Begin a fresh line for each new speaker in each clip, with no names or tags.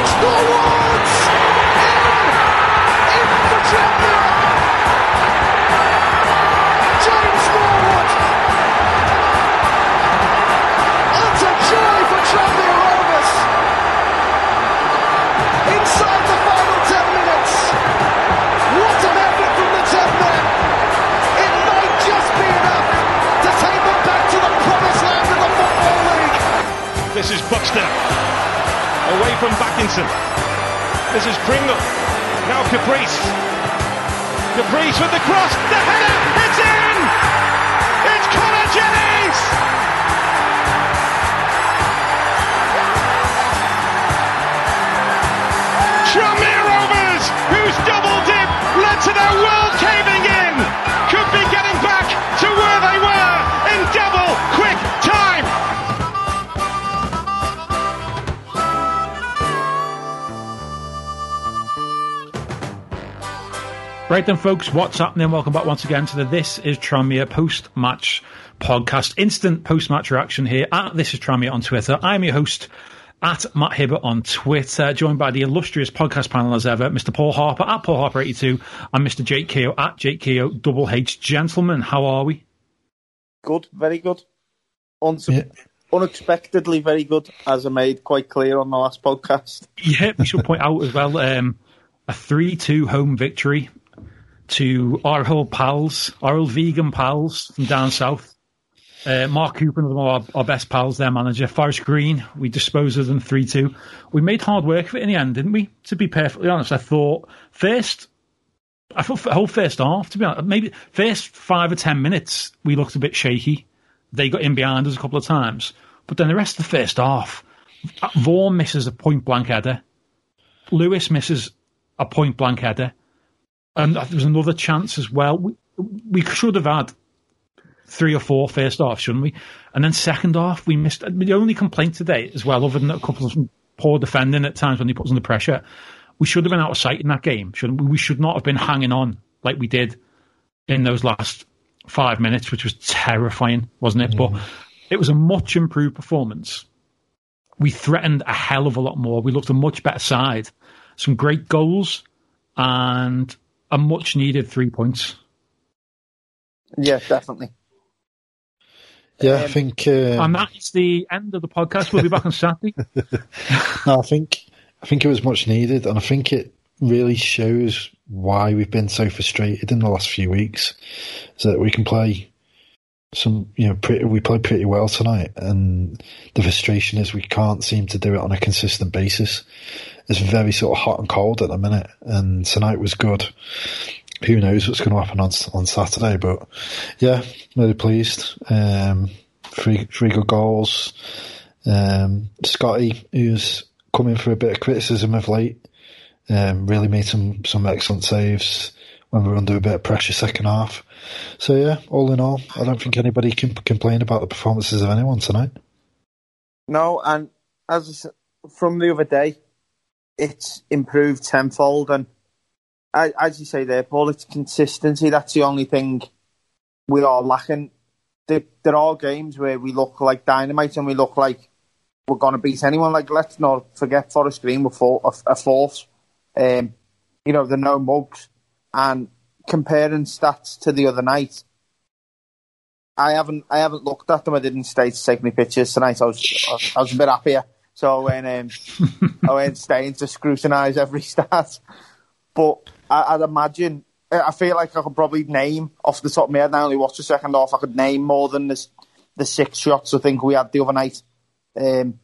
There's the cross forwards. In, in for Tranmere. James Norwood. It's a joy for Tranmere Rovers. Inside the final 10 minutes. What an effort from the 10 men. It might just be enough to take them back to the promised land of the Football League.
This is Buxton. Away from Backinson. This is Pringle. Now Caprice. Caprice with the cross. The header. It's in. It's Connor Jennings. Tranmere Rovers, whose double dip led to their world caving
Right then, folks, what's happening? Welcome back once again to the This is Tranmere post-match podcast. Instant post-match reaction here at This is Tranmere on Twitter. I'm your host at Matt Hibbert on Twitter, joined by the illustrious podcast panel as ever, Mr. Paul Harper at Paul Harper82 and Mr. Jake Keogh at Jake Keogh double H. Gentlemen, how are we?
Good, very good. Unsu- Unexpectedly very good, as I made quite clear on the last podcast.
Yeah, we should point out as well um, a 3 2 home victory to our old pals, our old vegan pals from down south. Uh, Mark Cooper, one of our, our best pals, their manager. Forest Green, we disposed of them 3 2. We made hard work of it in the end, didn't we? To be perfectly honest, I thought first, I thought the whole first half, to be honest, maybe first five or 10 minutes, we looked a bit shaky. They got in behind us a couple of times. But then the rest of the first half, Vaughan misses a point blank header. Lewis misses a point blank header. And there was another chance as well. We, we should have had three or four first half, shouldn't we? And then second half, we missed. The only complaint today, as well, other than a couple of poor defending at times when he puts under pressure, we should have been out of sight in that game. Shouldn't we? We should not have been hanging on like we did in those last five minutes, which was terrifying, wasn't it? But it was a much improved performance. We threatened a hell of a lot more. We looked a much better side. Some great goals and a much needed three points.
Yeah, definitely.
Yeah, I think. Um,
And that's the end of the podcast. We'll be back on Saturday.
no, I think I think it was much needed, and I think it really shows why we've been so frustrated in the last few weeks. Is that we can play some, you know, pretty, we played pretty well tonight, and the frustration is we can't seem to do it on a consistent basis. It's very sort of hot and cold at the minute, and tonight was good. Who knows what's going to happen on on Saturday? But yeah, really pleased. Um, three three good goals. Um, Scotty, who's coming for a bit of criticism of late, um, really made some some excellent saves when we were under a bit of pressure second half. So yeah, all in all, I don't think anybody can complain about the performances of anyone tonight.
No, and as from the other day, it's improved tenfold. And as you say there, Paul, it's consistency. That's the only thing we are lacking. There, there are games where we look like dynamite and we look like we're going to beat anyone. Like, let's not forget Forest Green were a, a. Um, you know, they're no mugs. And comparing stats to the other night, I haven't I haven't looked at them. I didn't stay to take my pictures tonight. I was I was a bit happier, so I went um, I went staying to scrutinise every stat. But I, I'd imagine I feel like I could probably name off the top of my head. I only watched the second half. I could name more than this, the six shots I think we had the other night. Um,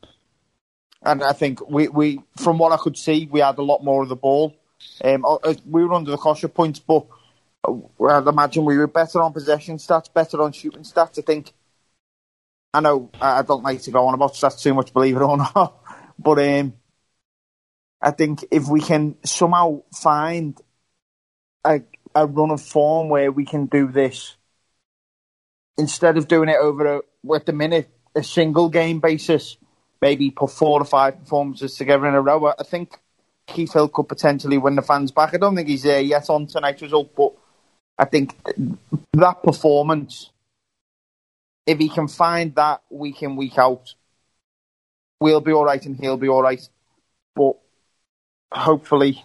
and I think we, we, from what I could see, we had a lot more of the ball. Um, uh, we were under the kosher points, but I'd imagine we were better on possession stats, better on shooting stats. I think. I know I don't like to go on about stats too much, believe it or not, but um, I think if we can somehow find a, a run of form where we can do this instead of doing it over a, at the minute a single game basis, maybe put four or five performances together in a row. I think Keith Hill could potentially win the fans back. I don't think he's there yet on tonight's result, but I think that performance, if he can find that week in, week out, we'll be all right and he'll be all right. But hopefully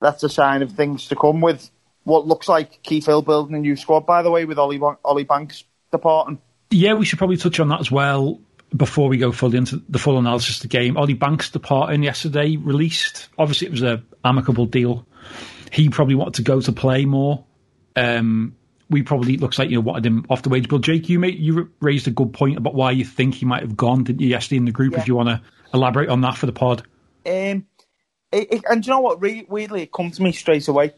that's a sign of things to come with what looks like Keith Hill building a new squad, by the way, with Ollie, Ollie Banks departing.
Yeah, we should probably touch on that as well before we go fully into the full analysis of the game. Ollie Banks departing yesterday released. Obviously, it was a amicable deal. He probably wanted to go to play more. Um, we probably looks like you know wanted him off the wage bill. Jake, you made, you raised a good point about why you think he might have gone, didn't you, yesterday in the group? Yeah. If you want to elaborate on that for the pod.
Um, it, it, and do you know what? Re- weirdly, it comes to me straight away.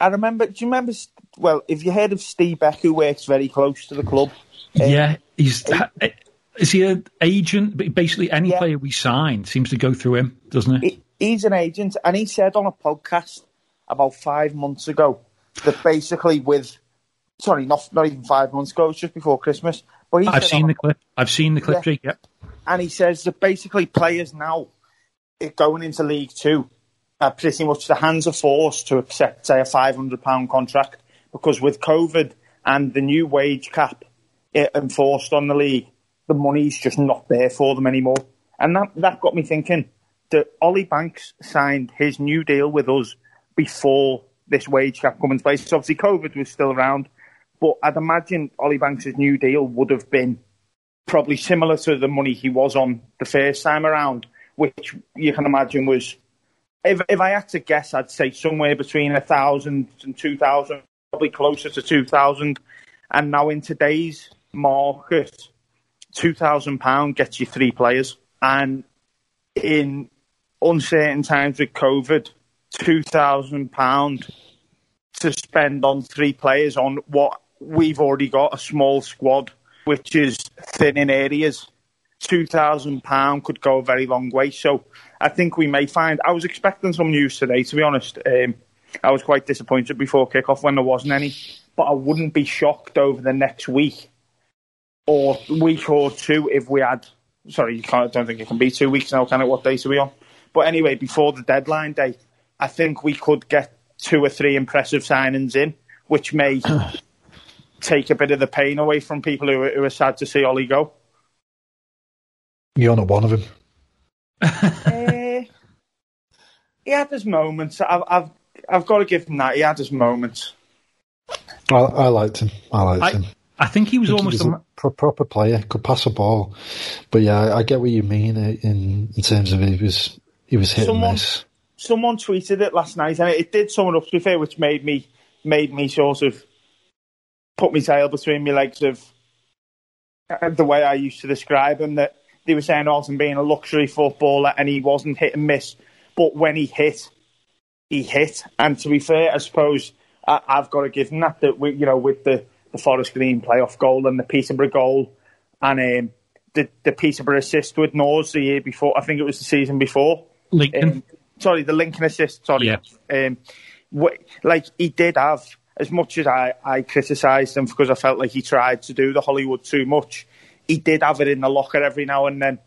I remember. Do you remember? Well, if you heard of Steve Beck, who works very close to the club.
Um, yeah, he's. He, is he an agent? Basically, any yeah. player we sign seems to go through him, doesn't it?
He's an agent, and he said on a podcast about five months ago that basically with sorry, not not even five months ago, it was just before Christmas.
But I've seen the clip. I've seen the clip, yeah. Jake. Yep.
And he says that basically players now going into League Two are pretty much the hands are forced to accept, say, a five hundred pound contract because with COVID and the new wage cap eh, enforced on the league, the money's just not there for them anymore. And that that got me thinking that Ollie Banks signed his new deal with us before this wage cap coming into place. So obviously, COVID was still around, but I'd imagine Ollie Banks' new deal would have been probably similar to the money he was on the first time around, which you can imagine was. If, if I had to guess, I'd say somewhere between a thousand and two thousand, probably closer to two thousand. And now in today's market, two thousand pound gets you three players, and in uncertain times with COVID, two thousand pound to spend on three players on what we've already got a small squad, which is thin in areas. Two thousand pound could go a very long way. So I think we may find. I was expecting some news today, to be honest. Um, I was quite disappointed before kickoff when there wasn't any, but I wouldn't be shocked over the next week or week or two if we had. Sorry, you can't. I don't think it can be two weeks now. Can it? What date are we on? But anyway, before the deadline day, I think we could get two or three impressive signings in, which may take a bit of the pain away from people who, who are sad to see Ollie go.
You're not one of them.
uh, he had his moments. I've, I've, I've got to give him that. He had his moments.
I, I liked him. I liked I, him.
I think he was think almost
he was a, a proper player. Could pass a ball, but yeah, I, I get what you mean in in terms of he was he was hit someone, and miss.
Someone tweeted it last night, and it, it did someone up to be fair, which made me made me sort of put my tail between my legs of uh, the way I used to describe him. That they were saying Alton being a luxury footballer, and he wasn't hit and miss, but when he hit, he hit. And to be fair, I suppose I, have got to give him that. That we, you know, with the the Forest Green playoff goal and the Peterborough goal, and um, the the Peterborough assist with North the year before. I think it was the season before.
Lincoln.
Um, sorry, the Lincoln assist. Sorry.
Yeah.
Um, what, like he did have as much as I, I criticised him because I felt like he tried to do the Hollywood too much. He did have it in the locker every now and then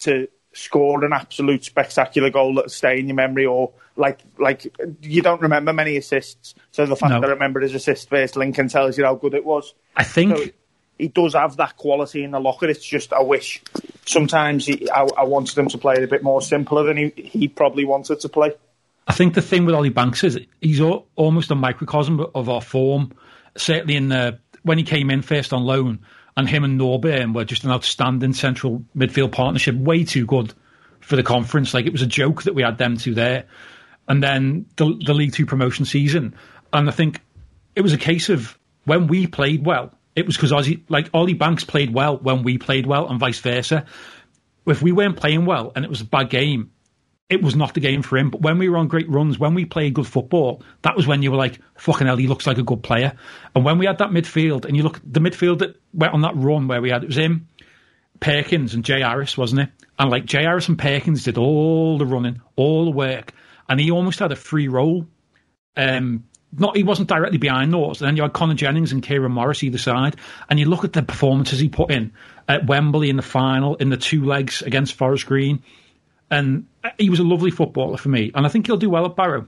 to score an absolute spectacular goal that'll stay in your memory, or like like you don't remember many assists. So the fact no. that I remember his assist versus Lincoln tells you how good it was.
I think so
he does have that quality in the locker. It's just I wish sometimes he, I, I wanted him to play it a bit more simpler than he, he probably wanted to play.
I think the thing with Ollie Banks is he's almost a microcosm of our form. Certainly in the when he came in first on loan, and him and Norburn were just an outstanding central midfield partnership, way too good for the conference. Like it was a joke that we had them two there. And then the, the League Two promotion season, and I think it was a case of when we played well, it was because Ozzy, like Ollie Banks played well when we played well, and vice versa. If we weren't playing well and it was a bad game, it was not the game for him. But when we were on great runs, when we played good football, that was when you were like, fucking hell, he looks like a good player. And when we had that midfield, and you look, the midfield that went on that run where we had, it was him, Perkins, and Jay Harris, wasn't it? And like Jay Harris and Perkins did all the running, all the work, and he almost had a free role. Um, not he wasn't directly behind those. And then you had Connor Jennings and Kieran Morris either side, and you look at the performances he put in at Wembley in the final, in the two legs against Forest Green and he was a lovely footballer for me, and I think he'll do well at Barrow.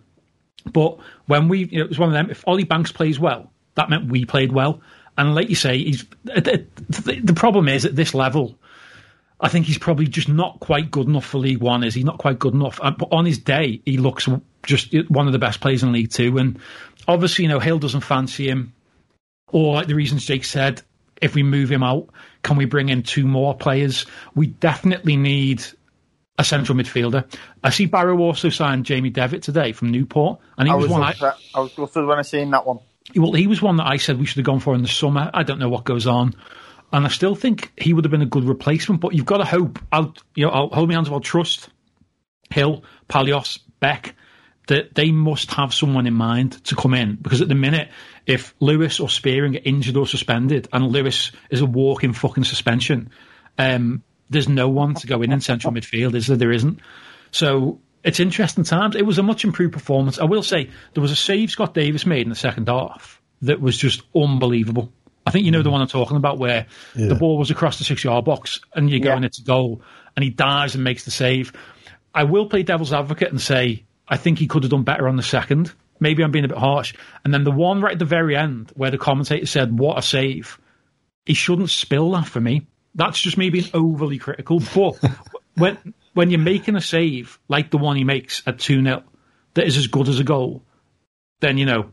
But when we, you know, it was one of them. If Ollie Banks plays well, that meant we played well. And like you say, he's the, problem is at this level. I think he's probably just not quite good enough for League One. Is he not quite good enough? But on his day, he looks just one of the best players in League Two. And obviously, you know, Hill doesn't fancy him, or like the reasons Jake said, if we move him out, can we bring in two more players? We definitely need a central midfielder. I see Barrow also signed Jamie Devitt today from Newport, and he
I
was,
was,
one. I.
I was gutted when I seen that one.
well, he was one that I said we should have gone for in the summer. I don't know what goes on, and I still think he would have been a good replacement. But you've got to hope. I'll, you know, I'll hold my hands. I'll trust Hill, Palios, Beck. That they must have someone in mind to come in because at the minute, if Lewis or Spearing get injured or suspended, and Lewis is a walking fucking suspension, um, there's no one to go in in central midfield, is there? There isn't. So it's interesting times. It was a much improved performance. I will say there was a save Scott Davies made in the second half that was just unbelievable. I think you know the mm. one I'm talking about, where
Yeah.
the ball was across the six yard box and you're
Yeah.
going it's a goal, and he dives and makes the save. I will play devil's advocate and say I think he could have done better on the second. Maybe I'm being a bit harsh. And then the one right at the very end where the commentator said, "What a save!" He shouldn't spill that for me. That's just being overly critical. But when when you're making a save like the one he makes at two 0 that is as good as a goal, then you know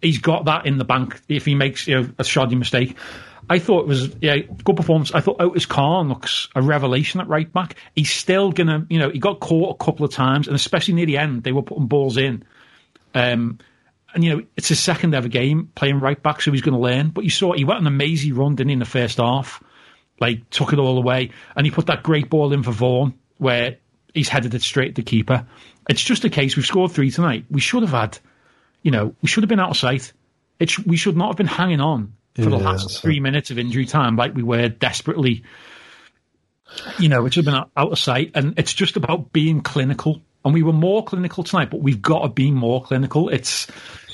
he's got that in the bank. If he makes you know a shoddy mistake, I thought it was yeah good performance. I thought Otis Khan looks a revelation at right back. He's still gonna you know he got caught a couple of times, and especially near the end they were putting balls in. Um, and you know it's his second ever game playing right back, so he's going to learn. But you saw he went on an amazing run, didn't he, in the first half? Like took it all away, and he put that great ball in for Vaughan, where he's headed it straight at the keeper. It's just a case we've scored three tonight. We should have had, you know, we should have been out of sight. It sh- we should not have been hanging on for the last three minutes of injury time like we were desperately. You know, it should have been out- out of sight, and it's just about being clinical. And we were more clinical tonight, but we've got to be more clinical. It's,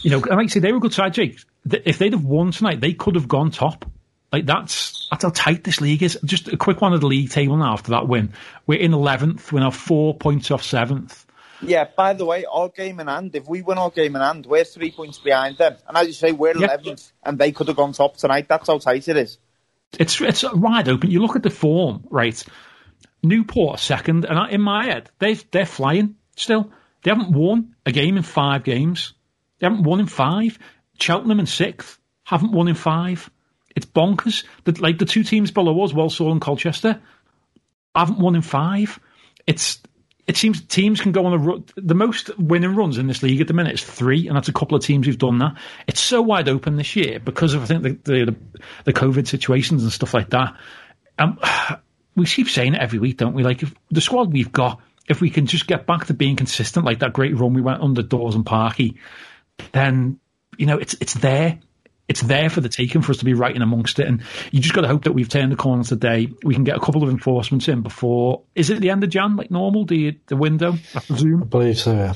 you know, and like I say they were a good side, Jake. If they'd have won tonight, they could have gone top. Like that's that's how tight this league is. Just a quick one of the league table now after that win. We're in eleventh. We're now four points off seventh.
Yeah, by the way, our game in hand, if we win our game in hand, we're three points behind them. And as you say, we're
Yeah.
11th, and they could have gone top tonight. That's how tight it is.
It's it's wide open. You look at the form, right? Newport second, and in my head, they they're flying still. They haven't won a game in five games. They haven't won in five. Cheltenham in sixth haven't won in five. It's bonkers. that like the two teams below us, Walsall and Colchester, haven't won in five. It's it seems teams can go on a run. The most winning runs in this league at the minute is three, and that's a couple of teams who've done that. It's so wide open this year because of I think the the, the COVID situations and stuff like that. Um, we keep saying it every week, don't we? Like if the squad we've got, if we can just get back to being consistent, like that great run we went under Doors and Parky, then you know it's it's there. It's there for the taking for us to be right in amongst it, and you just got to hope that we've turned the corner today. We can get a couple of enforcements in before. Is it the end of Jan, like normal? The the window, I presume.
I believe so. Yeah.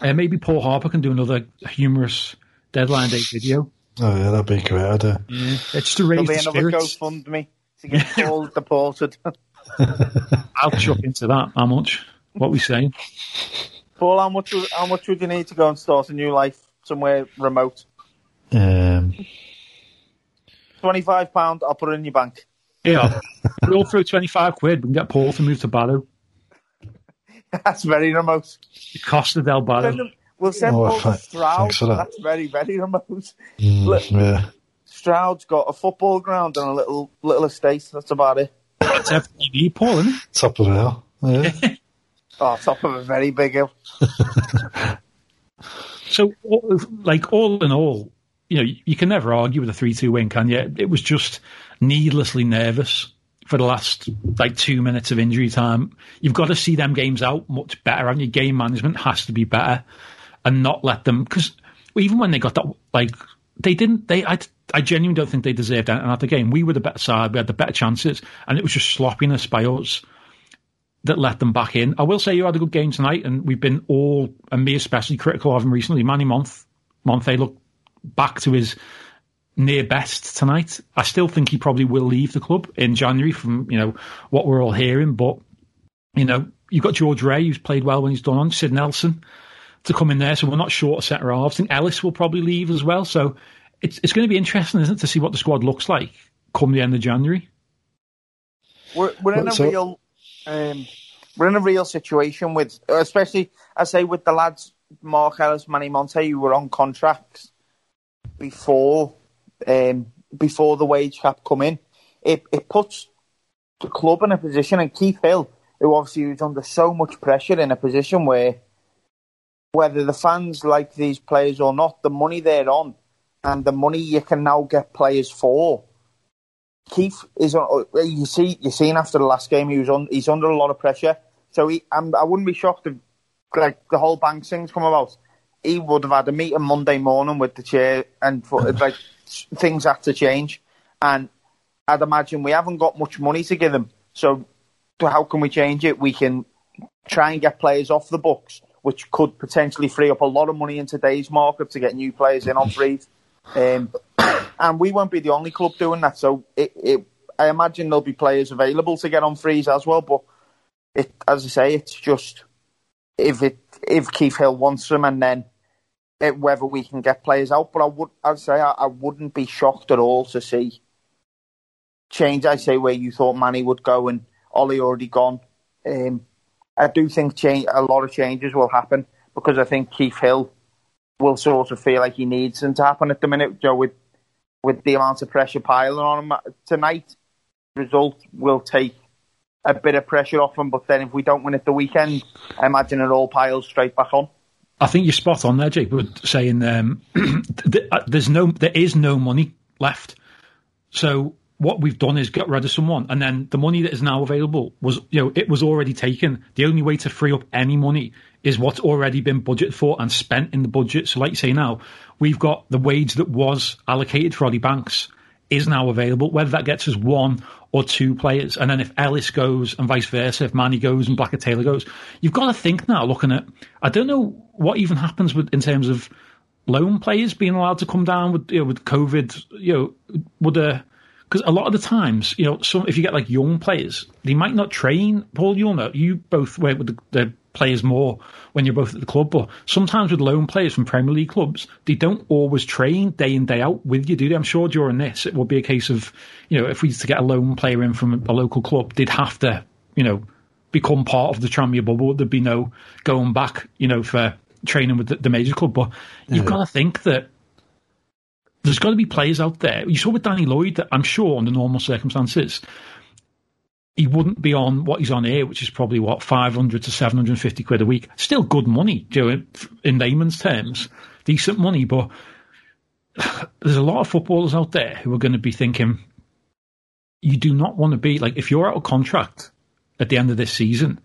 Uh, maybe Paul Harper can do another humorous deadline day video.
Oh yeah, that'd be a great idea.
It's to
There'll
raise
be
the
another
spirits.
GoFundMe to get Paul deported.
I'll chuck into that. How much? What we saying?
Paul, how much, how much would you need to go and start a new life somewhere remote?
Um,
£25, I'll put it in your bank.
Yeah, roll through twenty five quid. We can get Paul to move to Barrow.
That's very remote.
Costa del
Send
Barrow.
him- We'll send
Oh,
Paul to Stroud.
that.
That's very, very remote.
mm,
Look.
yeah.
Stroud's got a football ground and a little little estate. That's about it.
That's everything you need, Paul, isn't it?
Top of the hill. Yeah.
Oh, top of a very big hill.
So, like all in all, you know, you can never argue with a three-two win, can you? It was just needlessly nervous for the last like two minutes of injury time. You've got to see them games out much better, and your game management has to be better, and not let them because even when they got that, like they didn't. They, I, I genuinely don't think they deserved the game. We were the better side. We had the better chances, and it was just sloppiness by us that let them back in. I will say you had a good game tonight, and we've been all, and me especially, critical of him recently. Manny Month, Month, they looked back to his near best tonight. I still think he probably will leave the club in January from, you know, what we're all hearing, but, you know, you've got George Ray, who's played well when he's done on, Sid Nelson to come in there. So we're not short of centre halves. I think Ellis will probably leave as well. So it's it's going to be interesting, isn't it, to see what the squad looks like come the end of January.
We're we're in a
So-
real um, we're in a real situation with, especially I say with the lads Mark Ellis, Manny Monthé, who were on contracts before um, before the wage cap come in. It it puts the club in a position, and Keith Hill, who obviously was under so much pressure, in a position where whether the fans like these players or not, the money they're on and the money you can now get players for. Keith is on. You see, you seen after the last game, he was on. He's under a lot of pressure. So he, I'm, I wouldn't be shocked if like the whole bank thing's come about. He would have had a meeting Monday morning with the chair, and for, like things had to change. And I'd imagine we haven't got much money to give them. So how can we change it? We can try and get players off the books, which could potentially free up a lot of money in today's market to get new players in on free. Um, and we won't be the only club doing that. So it, it, I imagine there'll be players available to get on freeze as well. But it, as I say, it's just if it if Keith Hill wants them, and then whether we can get players out. But I would, I'd say I, I wouldn't be shocked at all to see change. I say where you thought Manny would go and Ollie already gone. Um, I do think change, a lot of changes will happen because I think Keith Hill will sort of feel like he needs them to happen at the minute. Joe, with with the amount of pressure piling on him tonight, result will take a bit of pressure off him. But then if we don't win at the weekend, I imagine it all piles straight back on.
I think you're spot on there, Jake. But saying um, uh, there's no, there is no money left. So what we've done is get rid of someone, and then the money that is now available was, you know, it was already taken. The only way to free up any money is what's already been budgeted for and spent in the budget. So, like you say now, we've got the wage that was allocated for Ollie Banks is now available. Whether that gets us one or two players, and then if Ellis goes and vice versa, if Manny goes and Blackett Taylor goes, you've got to think now. Looking at, I don't know what even happens with in terms of loan players being allowed to come down with you know, with COVID. You know, would a because a lot of the times, you know, some if you get like young players, they might not train. Paul, you'll know you both work with the, the players more when you're both at the club, but sometimes with loan players from Premier League clubs, they don't always train day in day out with you, do they? I'm sure during this it will be a case of, you know, if we used to get a loan player in from a local club, they'd have to, you know, become part of the Tranmere bubble. There'd be no going back, you know, for training with the, the major club. But you've got to think that there's got to be players out there. You saw with Danny Lloyd that I'm sure under normal circumstances, he wouldn't be on what he's on here, which is probably what 500 to 750 quid a week. Still good money, know, in layman's terms, decent money. But there's a lot of footballers out there who are going to be thinking, you do not want to be like if you're out of contract at the end of this season.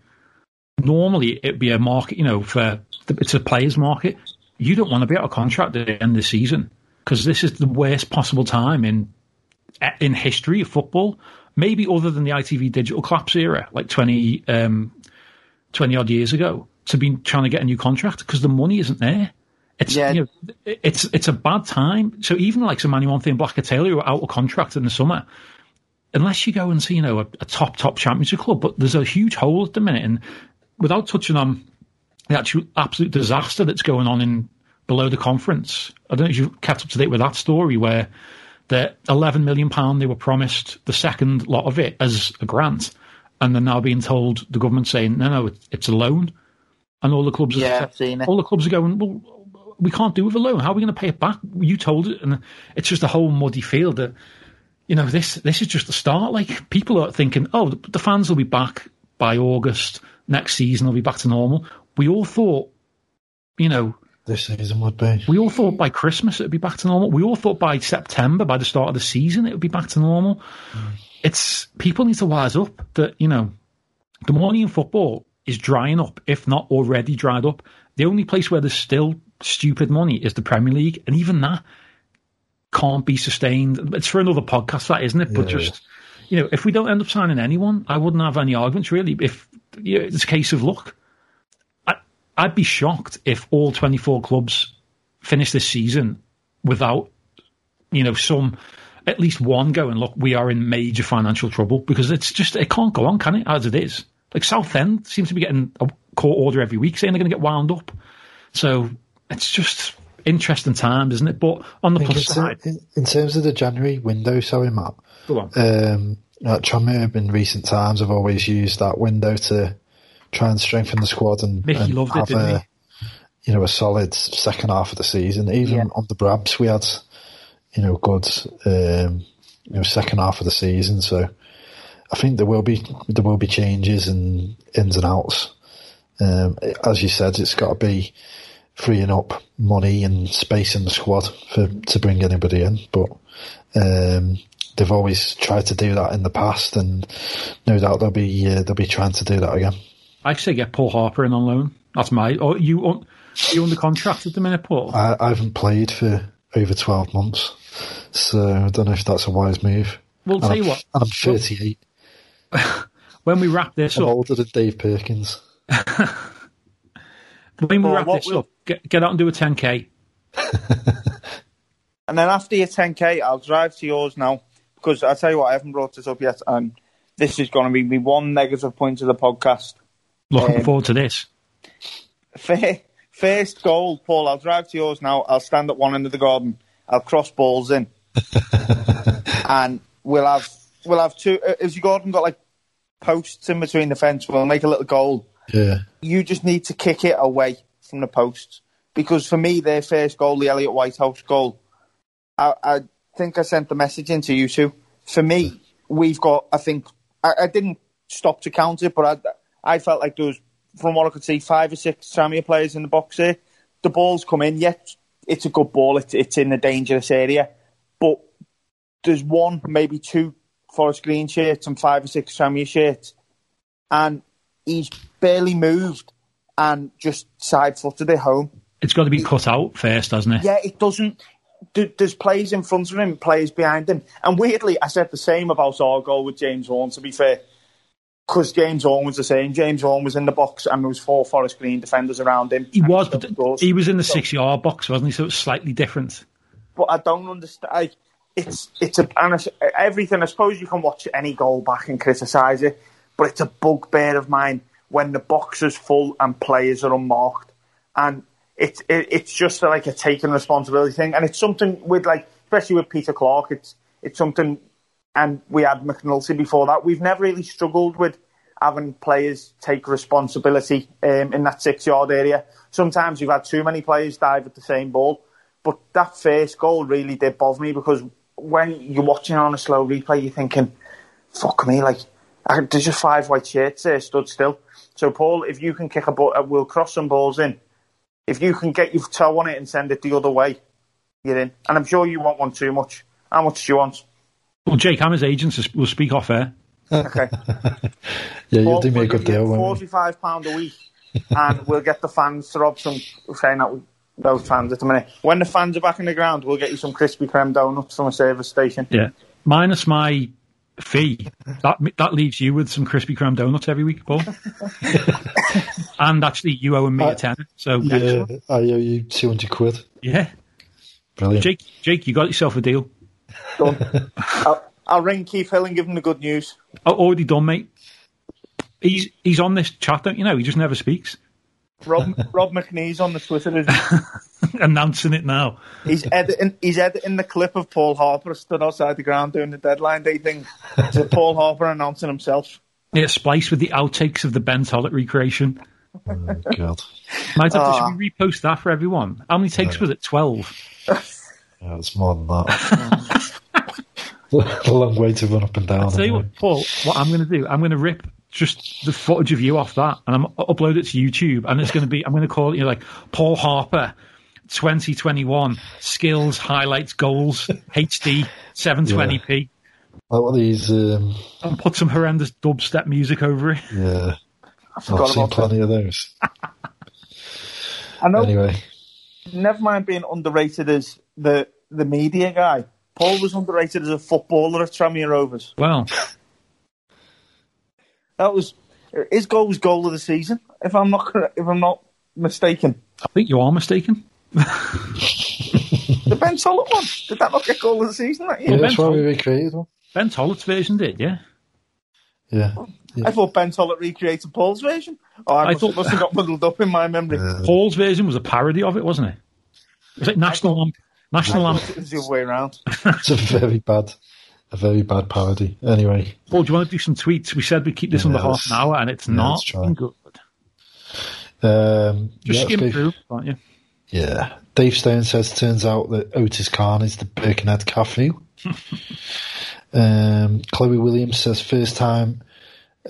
Normally, it'd be a market, you know, for it's a players' market. You don't want to be out of contract at the end of the season because this is the worst possible time in in history of football. Maybe other than the ITV digital collapse era, like 20, um, 20 odd years ago, to be trying to get a new contract because the money isn't there. It's
Yeah.
you know, it's it's a bad time. So even like some Manny and Blackett Taylor who are out of contract in the summer, unless you go and see you know a, a top top championship club, but there's a huge hole at the minute. And without touching on the actual absolute disaster that's going on in below the conference, I don't know if you've kept up to date with that story where the 11 million pound they were promised the second lot of it as a grant, and they're now being told the government saying no no it's, a loan, and all the clubs
Yeah,
are
I've seen it.
all the clubs are going well we can't do with a loan. How are we going to pay it back? You told it, and it's just a whole muddy field that you know, this this is just the start. Like people are thinking, oh, the, the fans will be back by August next season. They'll be back to normal. We all thought, you know,
This season would be.
we all thought by Christmas it would be back to normal. We all thought by September, by the start of the season, it would be back to normal. Mm. It's people need to wise up that you know the money in football is drying up, if not already dried up. The only place where there's still stupid money is the Premier League, and even that can't be sustained. It's for another podcast, that isn't it? But
Yeah.
just you know, if we don't end up signing anyone, I wouldn't have any arguments really. If you know, it's a case of luck, I'd be shocked if all 24 clubs finish this season without you know some at least one going. Look, we are in major financial trouble because it's just it can't go on, can it? As it is, Like Southend seems to be getting a court order every week saying they're going to get wound up. So it's just interesting times, isn't it? But on the plus
in,
side,
in, in terms of the January window, sorry, Matt.
go on.
Um, like Tranmere in recent times have always used that window to try and strengthen the squad and, and
loved it,
have
didn't
a,
he?
you know, a solid second half of the season. Even
Yeah.
on the Brabs, we had, you know, good, um, you know, second half of the season. So I think there will be, there will be changes and ins and outs. Um, as you said, it's got to be freeing up money and space in the squad for, to bring anybody in. But, um, they've always tried to do that in the past and no doubt they'll be, uh, they'll be trying to do that again.
I say get Paul Harper in on loan. That's my. Oh, you un, you under contract at the minute, Paul?
I, I haven't played for over 12 months, so I don't know if that's a wise move.
Well,
And
tell you
I'm-
what.
And I'm 38.
When we wrap this
I'm
up,
older than Dave Perkins.
when we
Well,
wrap
what
this
will-
up, get, get out and do a 10k.
And then after your 10k, I'll drive to yours now because I tell you what, I haven't brought this up yet, and this is going to be me one negative point of the podcast.
Looking
Um,
forward to this.
Fair, first goal, Paul. I'll drive to yours now. I'll stand at one end of the garden. I'll cross balls in, and we'll have we'll have two. uh, Has your garden got like posts in between the fence? We'll make a little goal.
Yeah.
You just need to kick it away from the posts because for me, their first goal, the Elliot Whitehouse goal, I, I think I sent the message into you two. For me, we've got. I think I, I didn't stop to count it, but I I felt like there was, from what I could see, five or six Samia players in the box here. The ball's come in. Yet it's a good ball. It's it's in a dangerous area, but there's one, maybe two Forest Green shirts and five or six Samia shirts, and he's barely moved and just side footed it home.
It's got to be cut out first, hasn't it?
Yeah, it doesn't. There's players in front of him, players behind him, and weirdly, I said the same about our goal with James Vaughan. To be fair, because James Vaughan was the same. James Vaughan was in the box, and there was four Forest Green defenders around him.
He was, but he was in the six yard box, wasn't he? So it was slightly different.
but I don't understand. Like, it's it's a and it's, everything. I suppose you can watch any goal back and criticise it, but it's a bugbear of mine when the box is full and players are unmarked, and it's it, it's just like a taking responsibility thing, and it's something with like especially with Peter Clarke. It's it's something, and we had McNulty before that. We've never really struggled with having players take responsibility um, in that six yard area. Sometimes you've had too many players dive at the same ball. But that first goal really did bother me because when you're watching on a slow replay, you're thinking, fuck me, like, there's just five white shirts there stood still. So, Paul, if you can kick a ball, uh, we'll cross some balls in. If you can get your toe on it and send it the other way, you're in. And I'm sure you want too much. How much do you want?
Well, Jake, I'm his agent, so we'll speak off air.
Okay.
Yeah, you'll do me a good deal, won't you?
£45 a week, and we'll get the fans to rob some, saying that we- those fans at the minute. When the fans are back in the ground, we'll get you some Krispy Kreme donuts from a service station.
Yeah. Minus my fee, that that leaves you with some Krispy Kreme donuts every week, Paul. and actually, you owe me a tenner. So, uh,
Yeah,
excellent.
I owe you 200 quid.
yeah.
Brilliant.
Jake, Jake, you got yourself a deal.
Done. I'll, I'll ring Keith Hill and give him the good news.
Oh, already done, mate. He's he's on this chat, don't you know? He just never speaks.
Rob Rob McNee's on the Twitter. isn't?
Announcing it now.
He's editing. He's editing the clip of Paul Harper stood outside the ground doing the deadline day thing. To Paul Harper announcing himself.
Yeah, spliced with the outtakes of the Ben Tollitt recreation.
Oh, God.
Ah.
Might have to should we repost that for everyone. How many takes was it? Twelve.
Yeah, it's more than that. A long way to run up and down.
Tell you
anyway.
what, Paul, what I'm going to do, I'm going to rip just the footage of you off that and I'm upload it to YouTube and it's going to be, I'm going to call it, you know, like Paul Harper 2021 skills, highlights, goals, HD, 720p
Like what these, um,
and put some horrendous dubstep music over it.
yeah. I've seen
about
plenty of those.
I know.
Anyway,
Never mind being underrated as the the media guy. Paul was underrated as a footballer at Tranmere Rovers.
Well,
That was his goal was goal of the season. If I'm not if I'm not mistaken,
I think you are mistaken.
the Ben Tollitt one did that not get goal of the season that
yeah,
year?
that's why we recreated one.
Ben Tollitt's version did, yeah.
Yeah.
I thought Ben Tollitt recreated Paul's version. Oh, I,
I
must,
thought-
must have got muddled up in my memory.
Paul's version was a parody of it, wasn't it? It was like National Lamp. National
I
Lamp.
thought it the other way around.
It's a very bad, a very bad parody. Anyway,
Paul, do you want to do some tweets? We said we'd keep this
Yeah,
under half an hour, and it's
yeah,
not
let's try.
looking good.
um,
Just
yeah,
skim
let's
through, aren't you?
Yeah. Dave Stone says, turns out that Otis Khan is the Birkenhead Cafu. um, Chloe Williams says, first time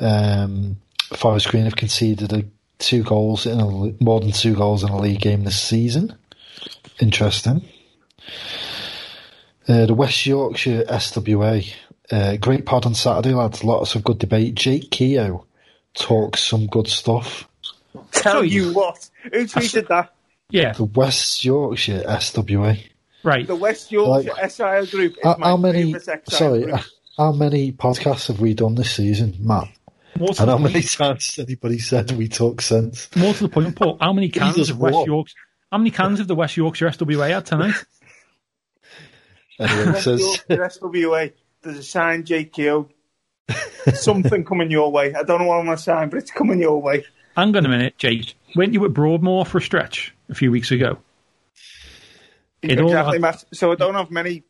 um, Forest Green have conceded a, two goals in a, more than two goals in a league game this season. Interesting. Uh, the West Yorkshire SWA. Uh, great pod on Saturday, lads. Lots of good debate. Jake Keogh talks some good stuff.
Tell you what, who tweeted that?
Yeah,
The West Yorkshire SWA.
right.
The West Yorkshire
Like-
SIL group is
How,
my
how many? Sorry,
group.
uh, how many podcasts have we done this season, Matt?
More
And
the
how many
point,
times has anybody said we talk sense?
more to the point, Paul. How many cans of West? Yorkshire? How many cans of the West Yorkshire SWA had tonight?
Anyway, it says
Yorkshire SWA. There's a sign, JQ. Something coming your way. I don't know what I'm going to sign, but it's coming your way.
Hang on a minute, Jake. Weren't you at Broadmoor for a stretch a few weeks ago? It
exactly,
had-
Matt. So I don't have many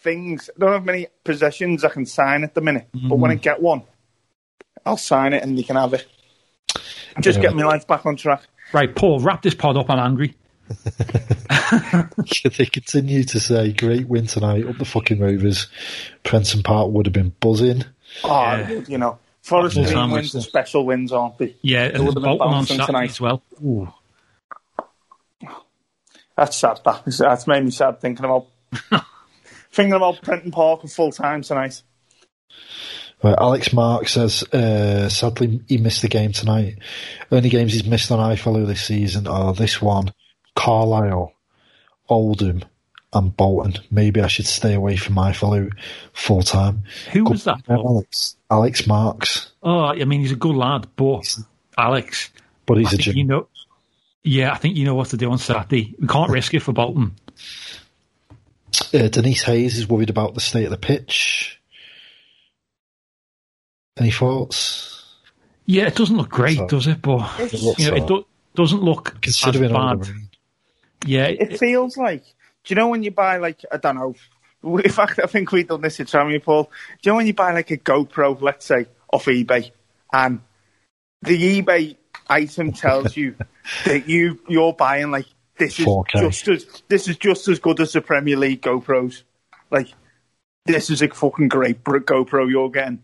things. I don't have many possessions I can sign at the minute. But
Mm-hmm.
when I get one, I'll sign it and you can have it. Just
Yeah.
get my life back on track.
Right, Paul, wrap this pod up. I'm angry.
they continue to say, "Great win tonight up the fucking Rovers." Prenton Park would have been buzzing.
Oh,
Yeah.
you know, Forest
Yeah.
Green
Sandwich
wins, the special wins, aren't they?
Yeah,
It
and
would have been
Bolton on
bouncing
Saturday
tonight.
as well. Ooh.
That's sad. That. That's made me sad thinking about thinking about Prenton Park and full time tonight.
Right, Alex Mark says, uh, sadly, he missed the game tonight. Only games he's missed on iFollow this season are this one, Carlisle, Oldham, and Bolton. Maybe I should stay away from iFollow full time.
Who was that? Paul?
Alex. Alex Marks,
Oh, I mean, he's a good lad, but Alex,
but he's a
think you know. Yeah, I think you know what to do on Saturday. We can't risk it for Bolton.
Uh, Denise Hayes is worried about the state of the pitch. Any thoughts?
Yeah, it doesn't look great,
So-
does it? But
It looks
you know, it do- doesn't look
Considering
as
all
bad. Yeah,
It
it,
feels like. Do you know when you buy like I don't know? In fact, I think we've done this at Trammy Paul. Do you know when you buy like a GoPro, let's say, off eBay, and the eBay item tells you that you you're buying like this is
4K.
just as this is just as good as the Premier League GoPros. Like this is a fucking great GoPro you're getting,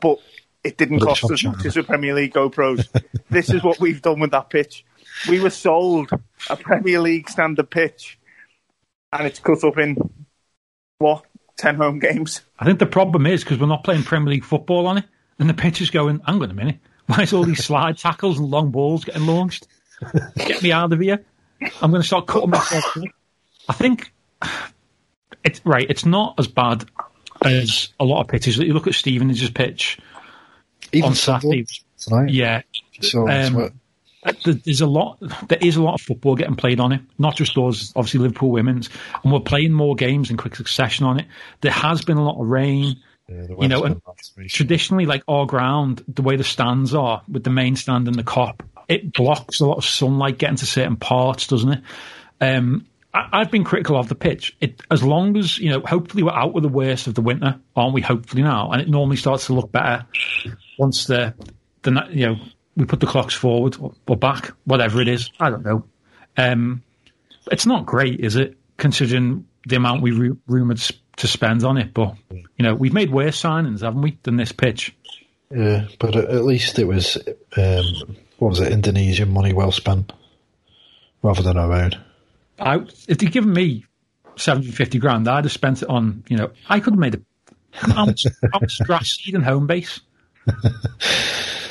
but it didn't cost as much as the Premier League GoPros. this is what we've done with that pitch. We were sold a Premier League standard pitch, and it's cut up in what ten home games.
I think the problem is because we're not playing Premier League football on it, and the pitch is going. Hang on a minute, why is all these slide tackles and long balls getting launched? Get me out of here! I'm going to start cutting myself. I think it's right. It's not as bad as a lot of pitches. You look at Stevenage' pitch
Even
on Saturday.
tonight.
Yeah,
So,
Um,
so-
There- there's a lot. There is a lot of football getting played on it. Not just those, obviously Liverpool women's, and we're playing more games in quick succession on it. There has been a lot of rain.
yeah,
you know, and
been bad recently.
Traditionally, like our ground, the way the stands are with the main stand and the Kop, it blocks a lot of sunlight getting to certain parts, doesn't it? Um, I, I've been critical of the pitch. It, as long as you know, hopefully we're out with the worst of the winter, aren't we? Hopefully now, and it normally starts to look better once the the you know we put the clocks forward or, or back, whatever it is. I don't know. Um, it's not great, is it? Considering the amount we ru- rumored s- to spend on it, but you know we've made worse signings, haven't we, than this pitch?
Yeah, but at at least it was um, what was it? Indonesian money well spent, rather than our own.
I, if they'd given me 70, 50 grand, I'd have spent it on, you know, I could have made a how much, how much grass seed and Homebase.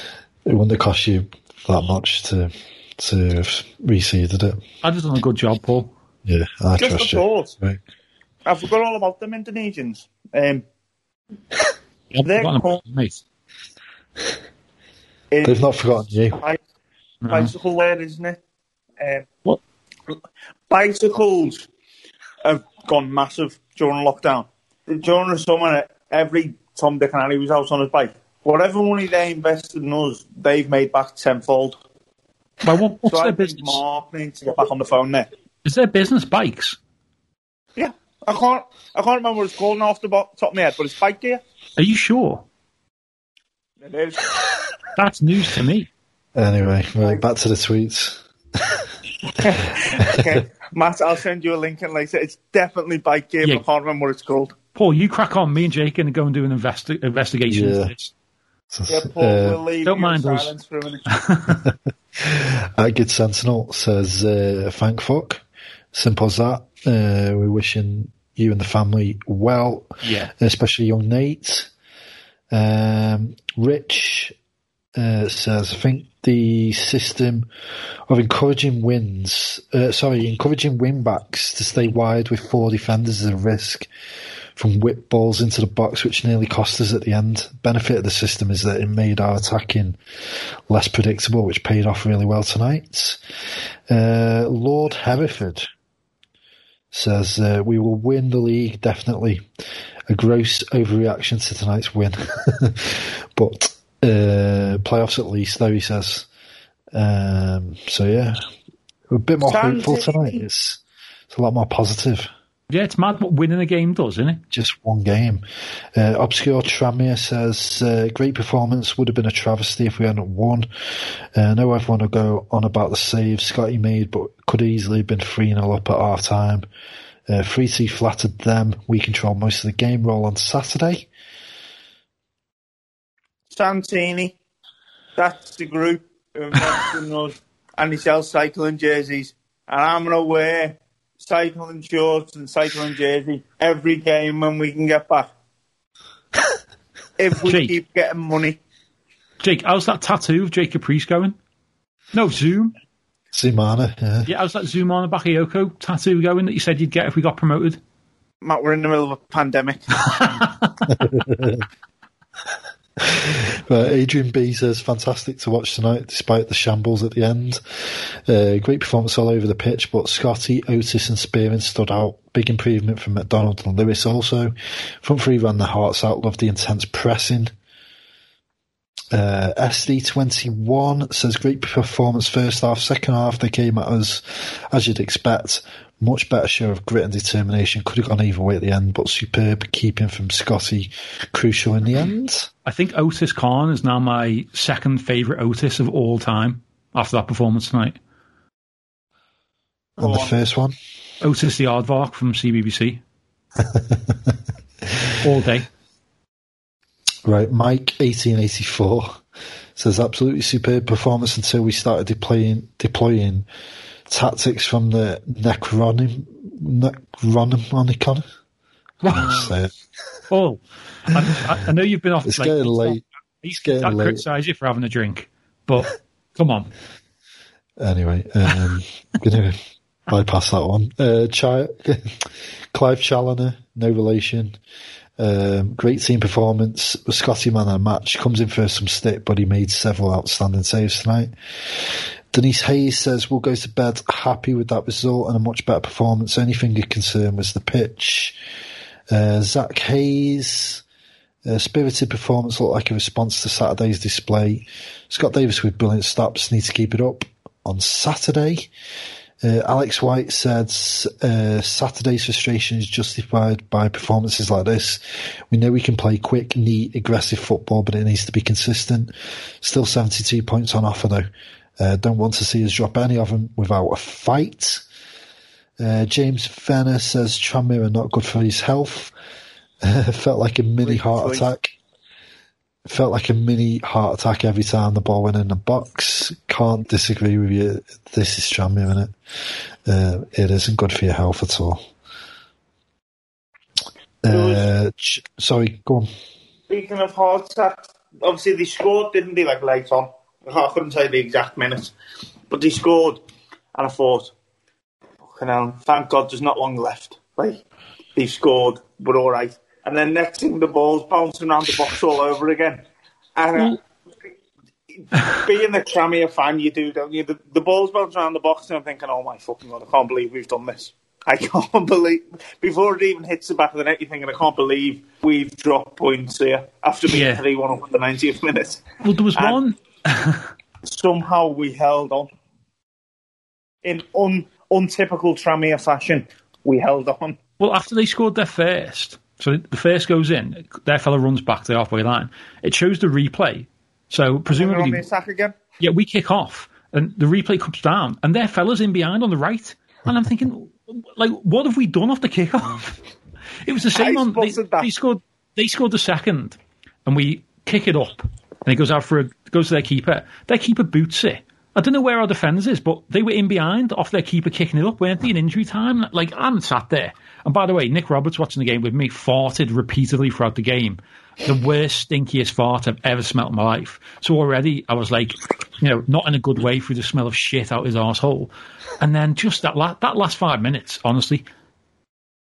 It wouldn't have cost you that much to to have reseeded it.
I'd have done a good job, Paul.
Yeah, I
Just a
trust you.
thought.
Right.
I forgot all about them Indonesians. Um,
I've
They're
forgotten
cool.
about it, mate.
it-
They've not forgotten you.
bi- bicycle there, isn't it? Um,
What?
Bicycles have gone massive during lockdown. During the summer, every Tom, Dick, and Harry was out on his bike. Whatever money they invested in us, they've made back tenfold.
Well, what, what's
So
their
think
business?
Mark needs to get back on the phone there.
Is their business bikes?
Yeah, I can't. I can't remember what it's called now off the bo- top of my head, but it's bike gear.
Are you sure?
It is.
That's news to me.
Anyway, right, back to the tweets.
okay, Matt, I'll send you a link and later. It's definitely bike gear.
Yeah.
I can't remember what it's called.
Paul, you crack on. Me and Jake are going to go and do an investi- investigation.
Yeah.
This.
Yeah, Paul,
Uh,
we'll leave
don't mind
in
us.
for a minute.
Our good Sentinel says, uh, thank fuck. Simple as that. Uh, we're wishing you and the family well,
Yeah.
especially young Nate. Um, Rich uh, says, I think the system of encouraging wins, uh, sorry, encouraging wing backs to stay wide with four defenders is a risk from whip balls into the box, which nearly cost us at the end. Benefit of the system is that it made our attacking less predictable, which paid off really well tonight. Uh, Lord Hereford says uh, we will win the league definitely. A gross overreaction to tonight's win, but uh, playoffs at least, though he says. Um, so yeah, a bit more
Sounds
hopeful tonight. It's it's a lot more positive
Yeah, it's mad what winning a game does, isn't it?
just one game. Uh, Obscure Tranmere says, uh, great performance. Would have been a travesty if we hadn't won. Uh, I know everyone will go on about the save Scotty made, but could easily have been 3 0 up at half time. Uh, 3 2 flattered them. We controlled most of the game roll on Saturday.
Santini, that's the group who invested in us, and he sells cycling jerseys. And I'm going to wear cycling shorts and cycling jersey every game when we can get back. if we
Jake.
keep getting money.
Jake, how's that tattoo of Jacob Priest going? No, Zoom.
Zoumana, yeah.
Yeah, how's that Zoumana Bakayoko tattoo going that you said you'd get if we got promoted?
Matt, we're in the middle of a pandemic.
Uh, Adrian B says, fantastic to watch tonight despite the shambles at the end. Uh, great performance all over the pitch, but Scotty, Otis and Spearing stood out. Big improvement from McDonald and Lewis also. Front three ran their hearts out, loved the intense pressing. Uh, SD21 says great performance first half, second half they came at us as you'd expect. Much better show of grit and determination. Could have gone either way at the end, but superb keeping from Scotty, crucial in the end.
I think Otis Khan is now my second favourite Otis of all time after that performance tonight.
on the
oh.
first one.
Otis the Aardvark from CBBC. all day.
Right, Mike, 1884, says absolutely superb performance until we started deploying, deploying tactics from the Necronim, Necronomicon. Say it.
Paul, I, I- I know you've been off.
It's
like,
getting late.
He's
getting
I
late.
criticise you for having a drink, but come on.
Anyway, um, gonna bypass that one. Uh, Chi- Clive Challoner, no relation. Um, great team performance. Scotty man of the match comes in for some stick, but he made several outstanding saves tonight. Denise Hayes says we'll go to bed happy with that result and a much better performance. Only thing of concern was the pitch. Uh, Zach Hayes, uh, spirited performance looked like a response to Saturday's display. Scott Davies with brilliant stops, need to keep it up on Saturday. Uh, Alex White said uh, Saturday's frustration is justified by performances like this. We know we can play quick, neat, aggressive football, but it needs to be consistent. Still 72 points on offer though. Uh, don't want to see us drop any of them without a fight. Uh, James Fenner says Tranmere are not good for his health. Uh, felt like a mini
Great
heart attack. Felt like a mini heart attack every time the ball went in the box. Can't disagree with you. This is Tranmere, isn't it? Uh, it isn't good for your health at all. Uh, ch- sorry, go on.
Speaking of heart attacks, obviously they scored, didn't they, like late on? I couldn't tell you the exact minutes. But they scored, and I thought, fucking hell, thank God there's not long left. Like, they scored, but all right. And then next thing, the ball's bouncing around the box all over again. And uh, being a Tranmere fan, you do, don't you? The, the ball's bouncing around the box, and I'm thinking, oh my fucking God, I can't believe we've done this. I can't believe before it even hits the back of the net, you're thinking, I can't believe we've dropped points here after being
Yeah.
three one up at the 90th minute.
Well, there was
And-
one.
Somehow we held on in un, untypical Tranmere fashion. We held on.
Well, after they scored their first, so the first goes in, their fella runs back to the halfway line. It shows the replay. So presumably, yeah, we kick off, and the replay comes down, and their fella's in behind on the right, and I'm thinking, like, what have we done off the kickoff? It was the same
I
on they, they scored. They scored the second, and we kick it up, and it goes out for a goes to their keeper. Their keeper boots it. I don't know where our defence is, but they were in behind off their keeper kicking it up, weren't they? In injury time, like I'm sat there. And by the way, Nick Roberts watching the game with me farted repeatedly throughout the game. The worst, stinkiest fart I've ever smelt in my life. So already I was like, you know, not in a good way through the smell of shit out his arsehole. And then just that la- that last five minutes, honestly,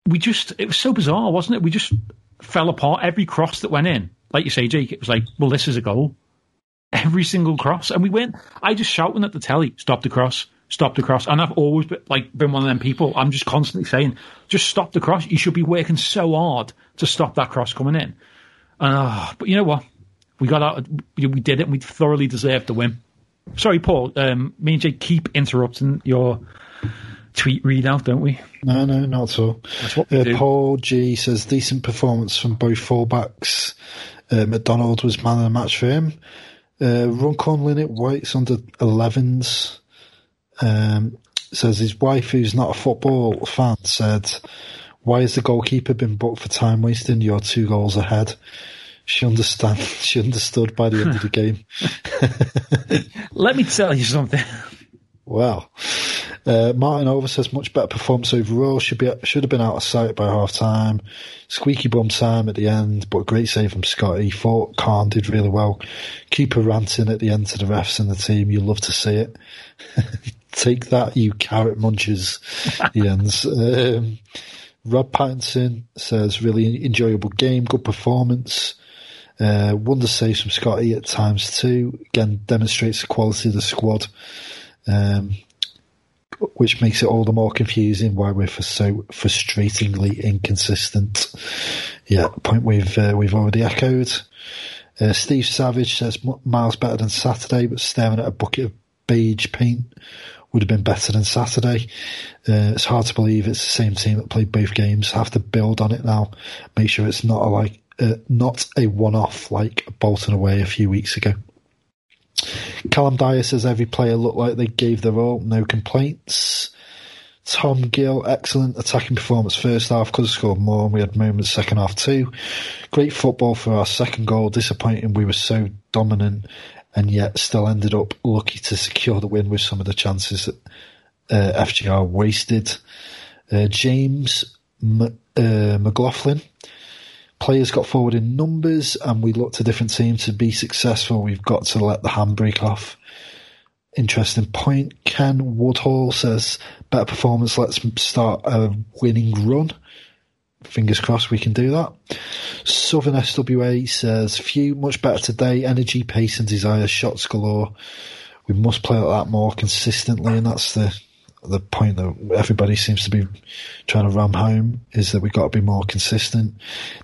we just it was so bizarre, wasn't it? We just fell apart. Every cross that went in, like you say, Jake, it was like, well, this is a goal. Every single cross, and we went. I just shouting at the telly, stop the cross, stop the cross. And I've always been, like been one of them people. I'm just constantly saying, just stop the cross. You should be working so hard to stop that cross coming in. Uh, but you know what? We got out. We we did it. and We thoroughly deserved the win. Sorry, Paul. Um, me and Jake keep interrupting your tweet readout, don't we?
No, no, not at all.
That's what we
Uh,
do.
Paul G says decent performance from both fullbacks. Uh, McDonald was man of the match for him. Uh, Runcorn Linnet White's under 11s. Um, says his wife, who's not a football fan, said, "Why has the goalkeeper been booked for time wasting? You're two goals ahead." She understand. She understood by the end of the game.
Let me tell you something.
Well, uh, Martin Over says much better performance overall. Should be should have been out of sight by half time. Squeaky bum time at the end, but great save from Scotty. Thought Khan did really well. Keeper ranting at the end to the refs and the team. You love to see it. Take that, you carrot munchers. he ends. Um, Rob Pattinson says really enjoyable game, good performance. Uh, wonder saves from Scotty at times too. Again, demonstrates the quality of the squad um, which makes it all the more confusing why we're so frustratingly inconsistent. Yeah, point we've uh, we've already echoed. Uh, Steve Savage says miles better than Saturday, but staring at a bucket of beige paint would have been better than Saturday. Uh, it's hard to believe it's the same team that played both games. Have to build on it now. Make sure it's not a like uh, not a one-off like Bolton away a few weeks ago. Callum Dyer says every player looked like they gave their all, no complaints. Tom Gill, excellent attacking performance first half, could have scored more, and we had moments second half too. Great football for our second goal, disappointing we were so dominant and yet still ended up lucky to secure the win with some of the chances that uh, FGR wasted. Uh, James M- uh, McLaughlin, players got forward in numbers and we looked a different team to be successful. We've got to let the handbrake off. Interesting point. Ken Woodhall says better performance. Let's start a winning run. Fingers crossed we can do that. Southern SWA says few much better today. Energy, pace, and desire. Shots galore. We must play like that more consistently, and that's the the point that everybody seems to be trying to ram home is that we've got to be more consistent.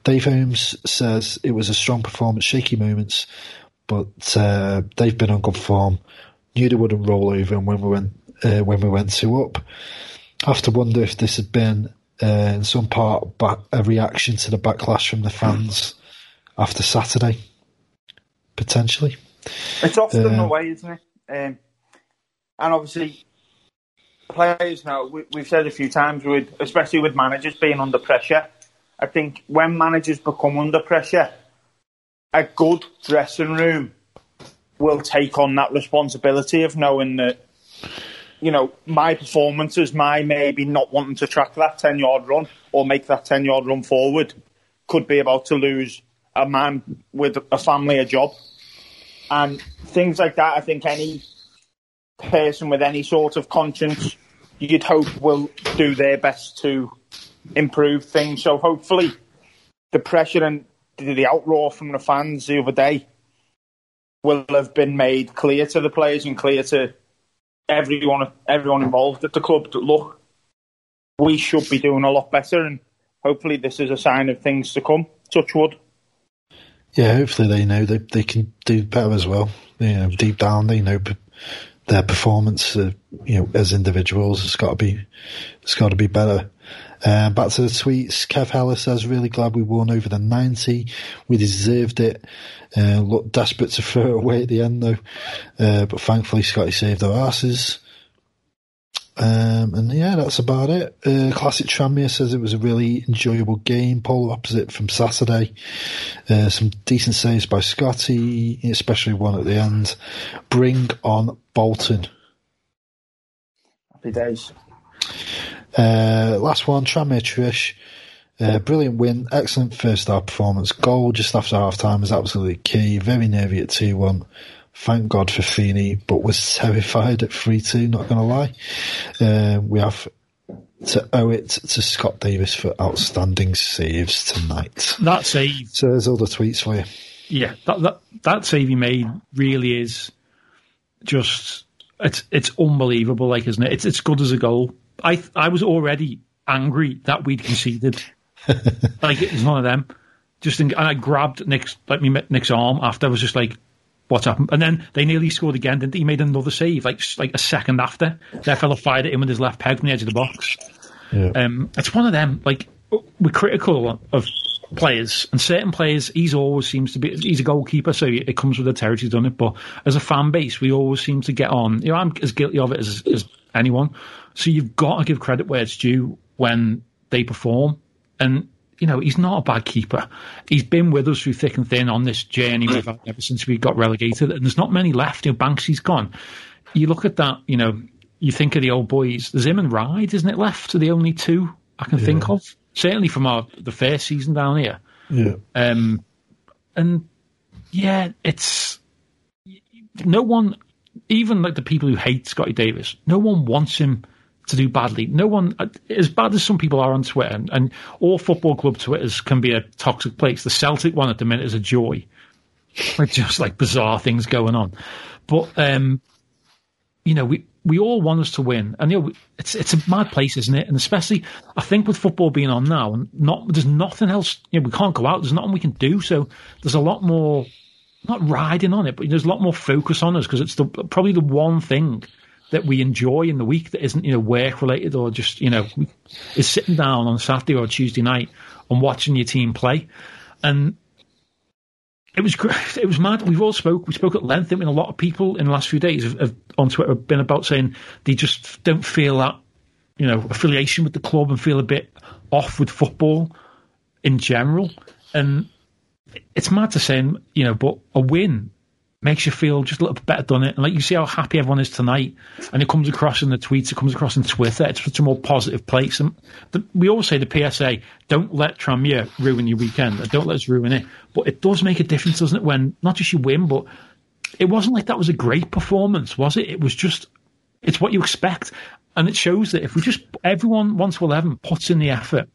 Dave Holmes says it was a strong performance, shaky moments, but uh, they've been on good form. Knew they wouldn't roll over, and when we went uh, when we went two up, I have to wonder if this had been uh, in some part back, a reaction to the backlash from the fans after Saturday, potentially.
It's often
Uh,
the way, isn't it? Um, and obviously, players now, we, we've said a few times, with especially with managers being under pressure, I think when managers become under pressure, a good dressing room will take on that responsibility of knowing that, you know, my performances, my maybe not wanting to track that 10 yard run or make that 10 yard run forward could be about to lose a man with a family, a job and things like that. I think any person with any sort of conscience, you'd hope, will do their best to improve things. So hopefully, the pressure and the outroar from the fans the other day will have been made clear to the players and clear to everyone everyone involved at the club that look, we should be doing a lot better, and hopefully this is a sign of things to come. Touch wood.
Yeah, hopefully they know they they can do better as well. You know, deep down they know their performance, uh, you know, as individuals, it's got to be it's got to be better. Um, back to the tweets. Kev Heller says, really glad we won over the 90. We deserved it. Uh, looked desperate to throw it away at the end though. Uh, but thankfully Scotty saved our asses. Um, and yeah, that's about it. Uh, Classic Tranmere says it was a really enjoyable game, polar opposite from Saturday. Uh, some decent saves by Scotty, especially one at the end. Bring on Bolton.
Happy days.
Uh, last one, Tranmere Trish. Uh, brilliant win, excellent first half performance. Goal just after half time was absolutely key. Very nervy at 2 1. Thank God for Feeney, but was terrified at 3 2, not going to lie. Uh, we have to owe it to Scott Davies for outstanding saves tonight.
That save,
So there's all the tweets for you.
yeah, that that that save he made really is just it's it's unbelievable, like isn't it? It's it's good as a goal. I I was already angry that we'd conceded. like it was one of them. Just in, and I grabbed Nick's like me Nick's arm after. I was just like, "What's happened?" And then they nearly scored again. Didn't they? He made another save like like a second after. Their fella fired it in with his left peg from the edge of the box.
Yeah.
Um, it's one of them. Like we're critical of players, and certain players, he's always seems to be. He's a goalkeeper, so it comes with the territory. Done it, but as a fan base, we always seem to get on. You know, I'm as guilty of it as, as anyone. So you've got to give credit where it's due when they perform, and. You know, he's not a bad keeper. He's been with us through thick and thin on this journey we've had ever since we got relegated, and there's not many left. You know, Banksy's gone. You look at that, you know, you think of the old boys. There's him and Ride, isn't it? Left are the only two I can think of. Certainly from our the first season down here.
Yeah.
Um, and yeah, it's no one, even like the people who hate Scotty Davies, no one wants him to do badly. No one, as bad as some people are on Twitter, and, and all football club Twitters can be a toxic place. The Celtic one at the minute is a joy. With just like bizarre things going on. But, um, you know, we, we all want us to win, and you know it's it's a mad place, isn't it? And especially, I think with football being on now, and not there's nothing else. You know, we can't go out. There's nothing we can do. So there's a lot more, not riding on it, but there's a lot more focus on us because it's the probably the one thing that we enjoy in the week that isn't you know work related or just you know is sitting down on Saturday or Tuesday night and watching your team play, and it was great. It was mad. We've all spoke. We spoke at length. I mean, a lot of people in the last few days have, have on Twitter have been about saying they just don't feel that you know affiliation with the club and feel a bit off with football in general. And it's mad to say, you know, but a win makes you feel just a little bit better done it. And like you see how happy everyone is tonight, and it comes across in the tweets, it comes across in Twitter. It's such a more positive place. And the, we always say the PSA, don't let Tranmere ruin your weekend. Don't let us ruin it. But it does make a difference, doesn't it? When not just you win, but it wasn't like that was a great performance, was it? It was just, it's what you expect. And it shows that if we just, everyone, 1 to 11, puts in the effort,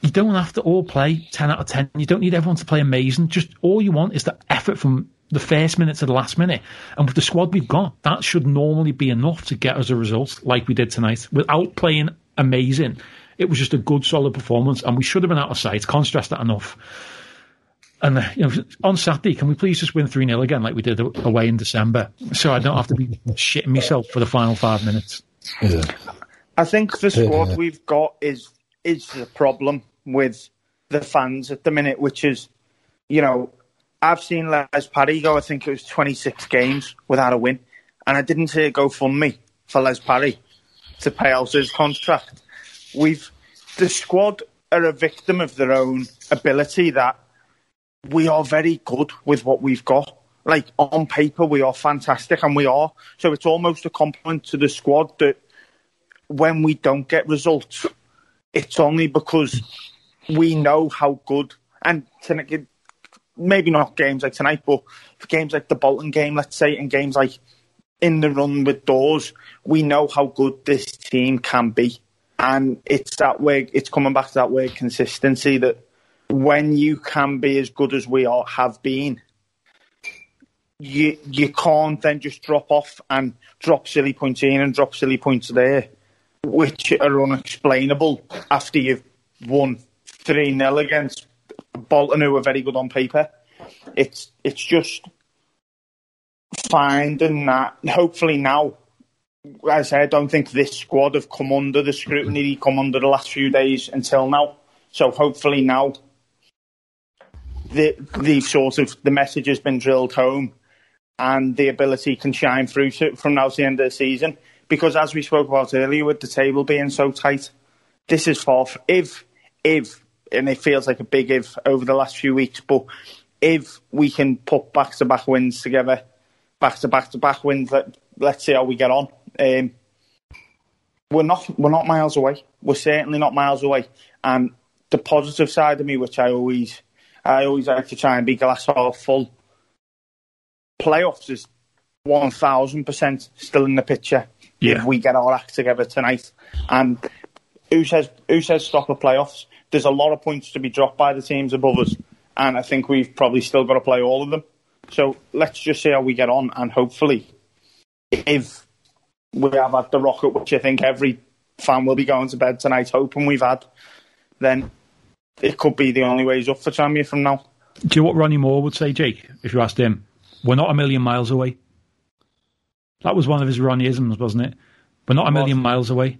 you don't have to all play 10 out of 10. You don't need everyone to play amazing. Just all you want is the effort from the first minute to the last minute. And with the squad we've got, that should normally be enough to get us a result like we did tonight without playing amazing. It was just a good, solid performance, and we should have been out of sight. Can't stress that enough. And uh, you know, on Saturday, can we please just win 3 0 again like we did away in December? So I don't have to be shitting myself for the final five minutes.
Yeah.
I think the squad
Yeah.
we've got is is the problem with the fans at the minute, which is, you know, I've seen Les Parry go. I think it was 26 games without a win, and I didn't see a GoFundMe for Les Parry to pay out his contract. We've the squad are a victim of their own ability that we are very good with what we've got. Like on paper, we are fantastic, and we are. So it's almost a compliment to the squad that when we don't get results, it's only because we know how good. And maybe not games like tonight, but for games like the Bolton game, let's say, and games like in the run with doors, we know how good this team can be. And it's that way, it's coming back to that word consistency that when you can be as good as we are, have been, you you can't then just drop off and drop silly points in and drop silly points there. which are unexplainable after you've won 3 0 against Bolton, who are very good on paper. It's it's just finding that. Hopefully now, as I say, I don't think this squad have come under the scrutiny they come under the last few days until now. So hopefully now, the the sort of the message has been drilled home, and the ability can shine through to, from now to the end of the season. Because as we spoke about earlier, with the table being so tight, this is far. If if and it feels like a big if over the last few weeks, but if we can put back to back wins together, back to back to back wins, let, let's see how we get on. Um, we're not we're not miles away. We're certainly not miles away. And the positive side of me, which I always I always like to try and be glass half full. Playoffs is one thousand percent still in the picture
Yeah.
if we get our act together tonight. And who says who says stop the playoffs? There's a lot of points to be dropped by the teams above us, and I think we've probably still got to play all of them. So let's just see how we get on, and hopefully, if we have had the rocket, which I think every fan will be going to bed tonight hoping we've had, then it could be the only ways up for Tranmere from now.
Do you know what Ronnie Moore would say, Jake, if you asked him? We're not a million miles away. That was one of his Ronnieisms, wasn't it? We're not a million miles away.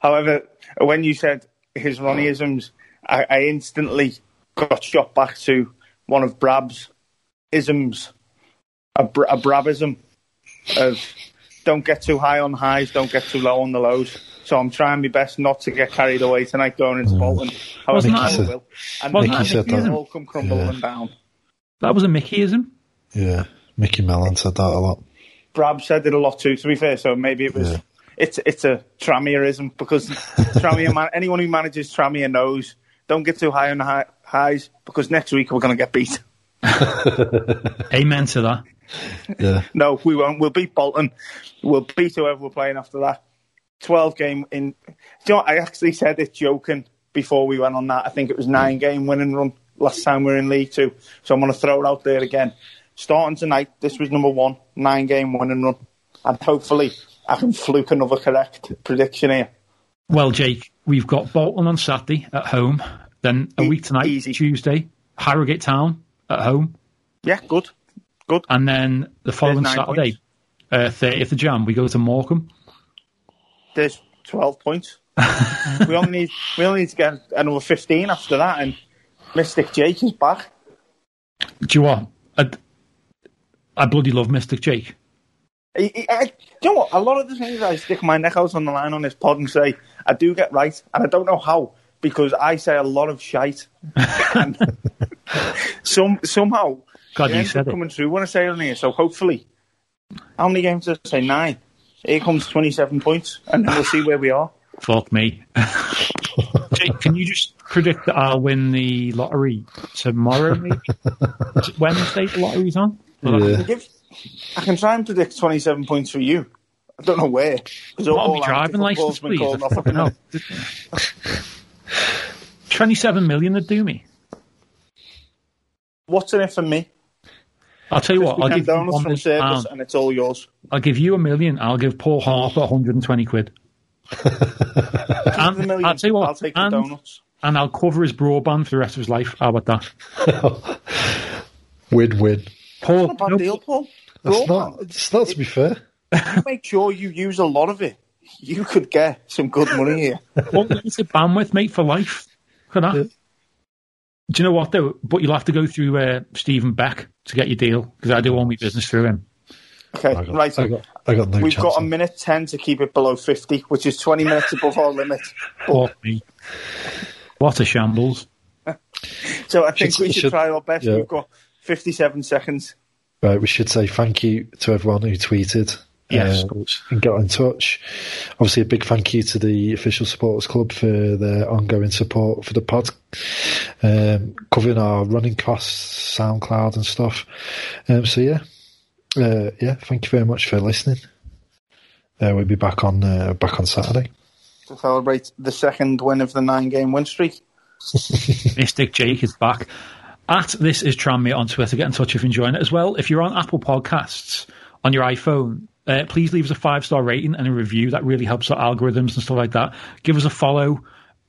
However, when you said his Ronnieisms, I, I instantly got shot back to one of Brab's isms, a, br- a Brabism of don't get too high on highs, don't get too low on the lows. So I'm trying my best not to get carried away tonight going into mm. Bolton. However,
Wasn't
I
that-
will. And
wasn't
that said that?
all come crumbling down.
That was a Mickeyism.
Yeah, Micky Mellon said that a lot.
Brab said it a lot too, to be fair. So maybe it was.
Yeah.
It's it's a Tramierism because Tranmere man, anyone who manages Tranmere knows don't get too high on the high, highs because next week we're going to get beat.
Amen to that.
Yeah,
No, we won't. We'll beat Bolton. We'll beat whoever we're playing after that. Twelve game in. Do you know what? I actually said it joking before we went on that. I think it was nine game winning run last time we were in League Two. So I'm going to throw it out there again. Starting tonight, this was number one, nine game winning run, and hopefully I can fluke another correct prediction here.
Well, Jake, we've got Bolton on Saturday at home. Then a week tonight,
easy.
Tuesday, Harrogate Town at home.
Yeah, good, good.
And then the following Saturday, uh, 30th of Jan, we go to Morecambe.
There's twelve points. we only need we only need to get another fifteen after that, and Mystic Jake is back.
Do you what? I, I bloody love Mystic Jake.
I, I, I- you know what? A lot of the things I stick my neck out on the line on this pod and say I do get right, and I don't know how because I say a lot of shite, and some somehow
God,
it
you
ends
said
up
it.
coming through when I say it on here. So hopefully, how many games did I say? Nine. Here comes twenty-seven points, and then we'll see where we are.
Fuck me. Jake, can you just predict that I'll win the lottery tomorrow, maybe? Wednesday the lottery's on?
yeah.
Give, I can try and predict twenty-seven points for you. I don't know where. 'cause
What
all
my driving license, please?
called
I
off
fucking hell. 27 million would do me.
What's in it for me?
I'll tell you what, I'll give you,
donuts
one
from
million
Circus,
pound.
and it's all yours.
I'll give you a million. I'll give Paul Harper 120 quid. And
million,
I'll tell you what,
I'll take the donuts.
and I'll cover his broadband for the rest of his life. How about that?
Win win.
Paul,
Not a bad
no,
deal, Paul.
That's
Broadband.
not. It's not to be fair.
You make sure you use a lot of it. You could get some good money here.
unlimited bandwidth, mate, for life. Look at that. Do you know what, though? But you'll have to go through uh, Stephen Beck to get your deal, because I do all my business through him.
Okay,
I got,
right.
I got, I got no
We've
chance.
got a
of-
minute 10 to keep it below 50, which is 20 minutes above our limit.
Fuck me. What a shambles.
So I think
Should-
we should,
should-
try our best.
yeah.
We've got 57 seconds.
Right, we should say thank you to everyone who tweeted.
Yes,
uh, and get in touch. Obviously, a big thank you to the official supporters club for their ongoing support for the pod, um, covering our running costs, SoundCloud and stuff. Um, so yeah, uh, yeah, thank you very much for listening. Uh, we'll be back on uh, back on Saturday.
To celebrate the second win of the nine game win streak.
Mystic Jake is back. At this is Tranmere on Twitter. Get in touch if you're enjoying it as well. If you're on Apple Podcasts on your iPhone, Uh, please leave us a five star rating and a review. That really helps our algorithms and stuff like that. Give us a follow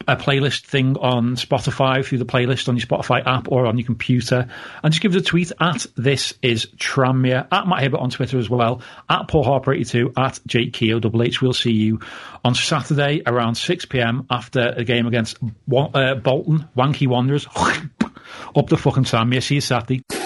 a playlist thing on Spotify through the playlist on your Spotify app or on your computer. And just give us a tweet at this is Tranmere, at Matt Hibbert on Twitter as well, at Paul Harper 82, at Jake Keogh H. We'll see you on Saturday around 6 pm after a game against uh, Bolton, Wanky Wanderers. Up the fucking Tranmere. See you Saturday.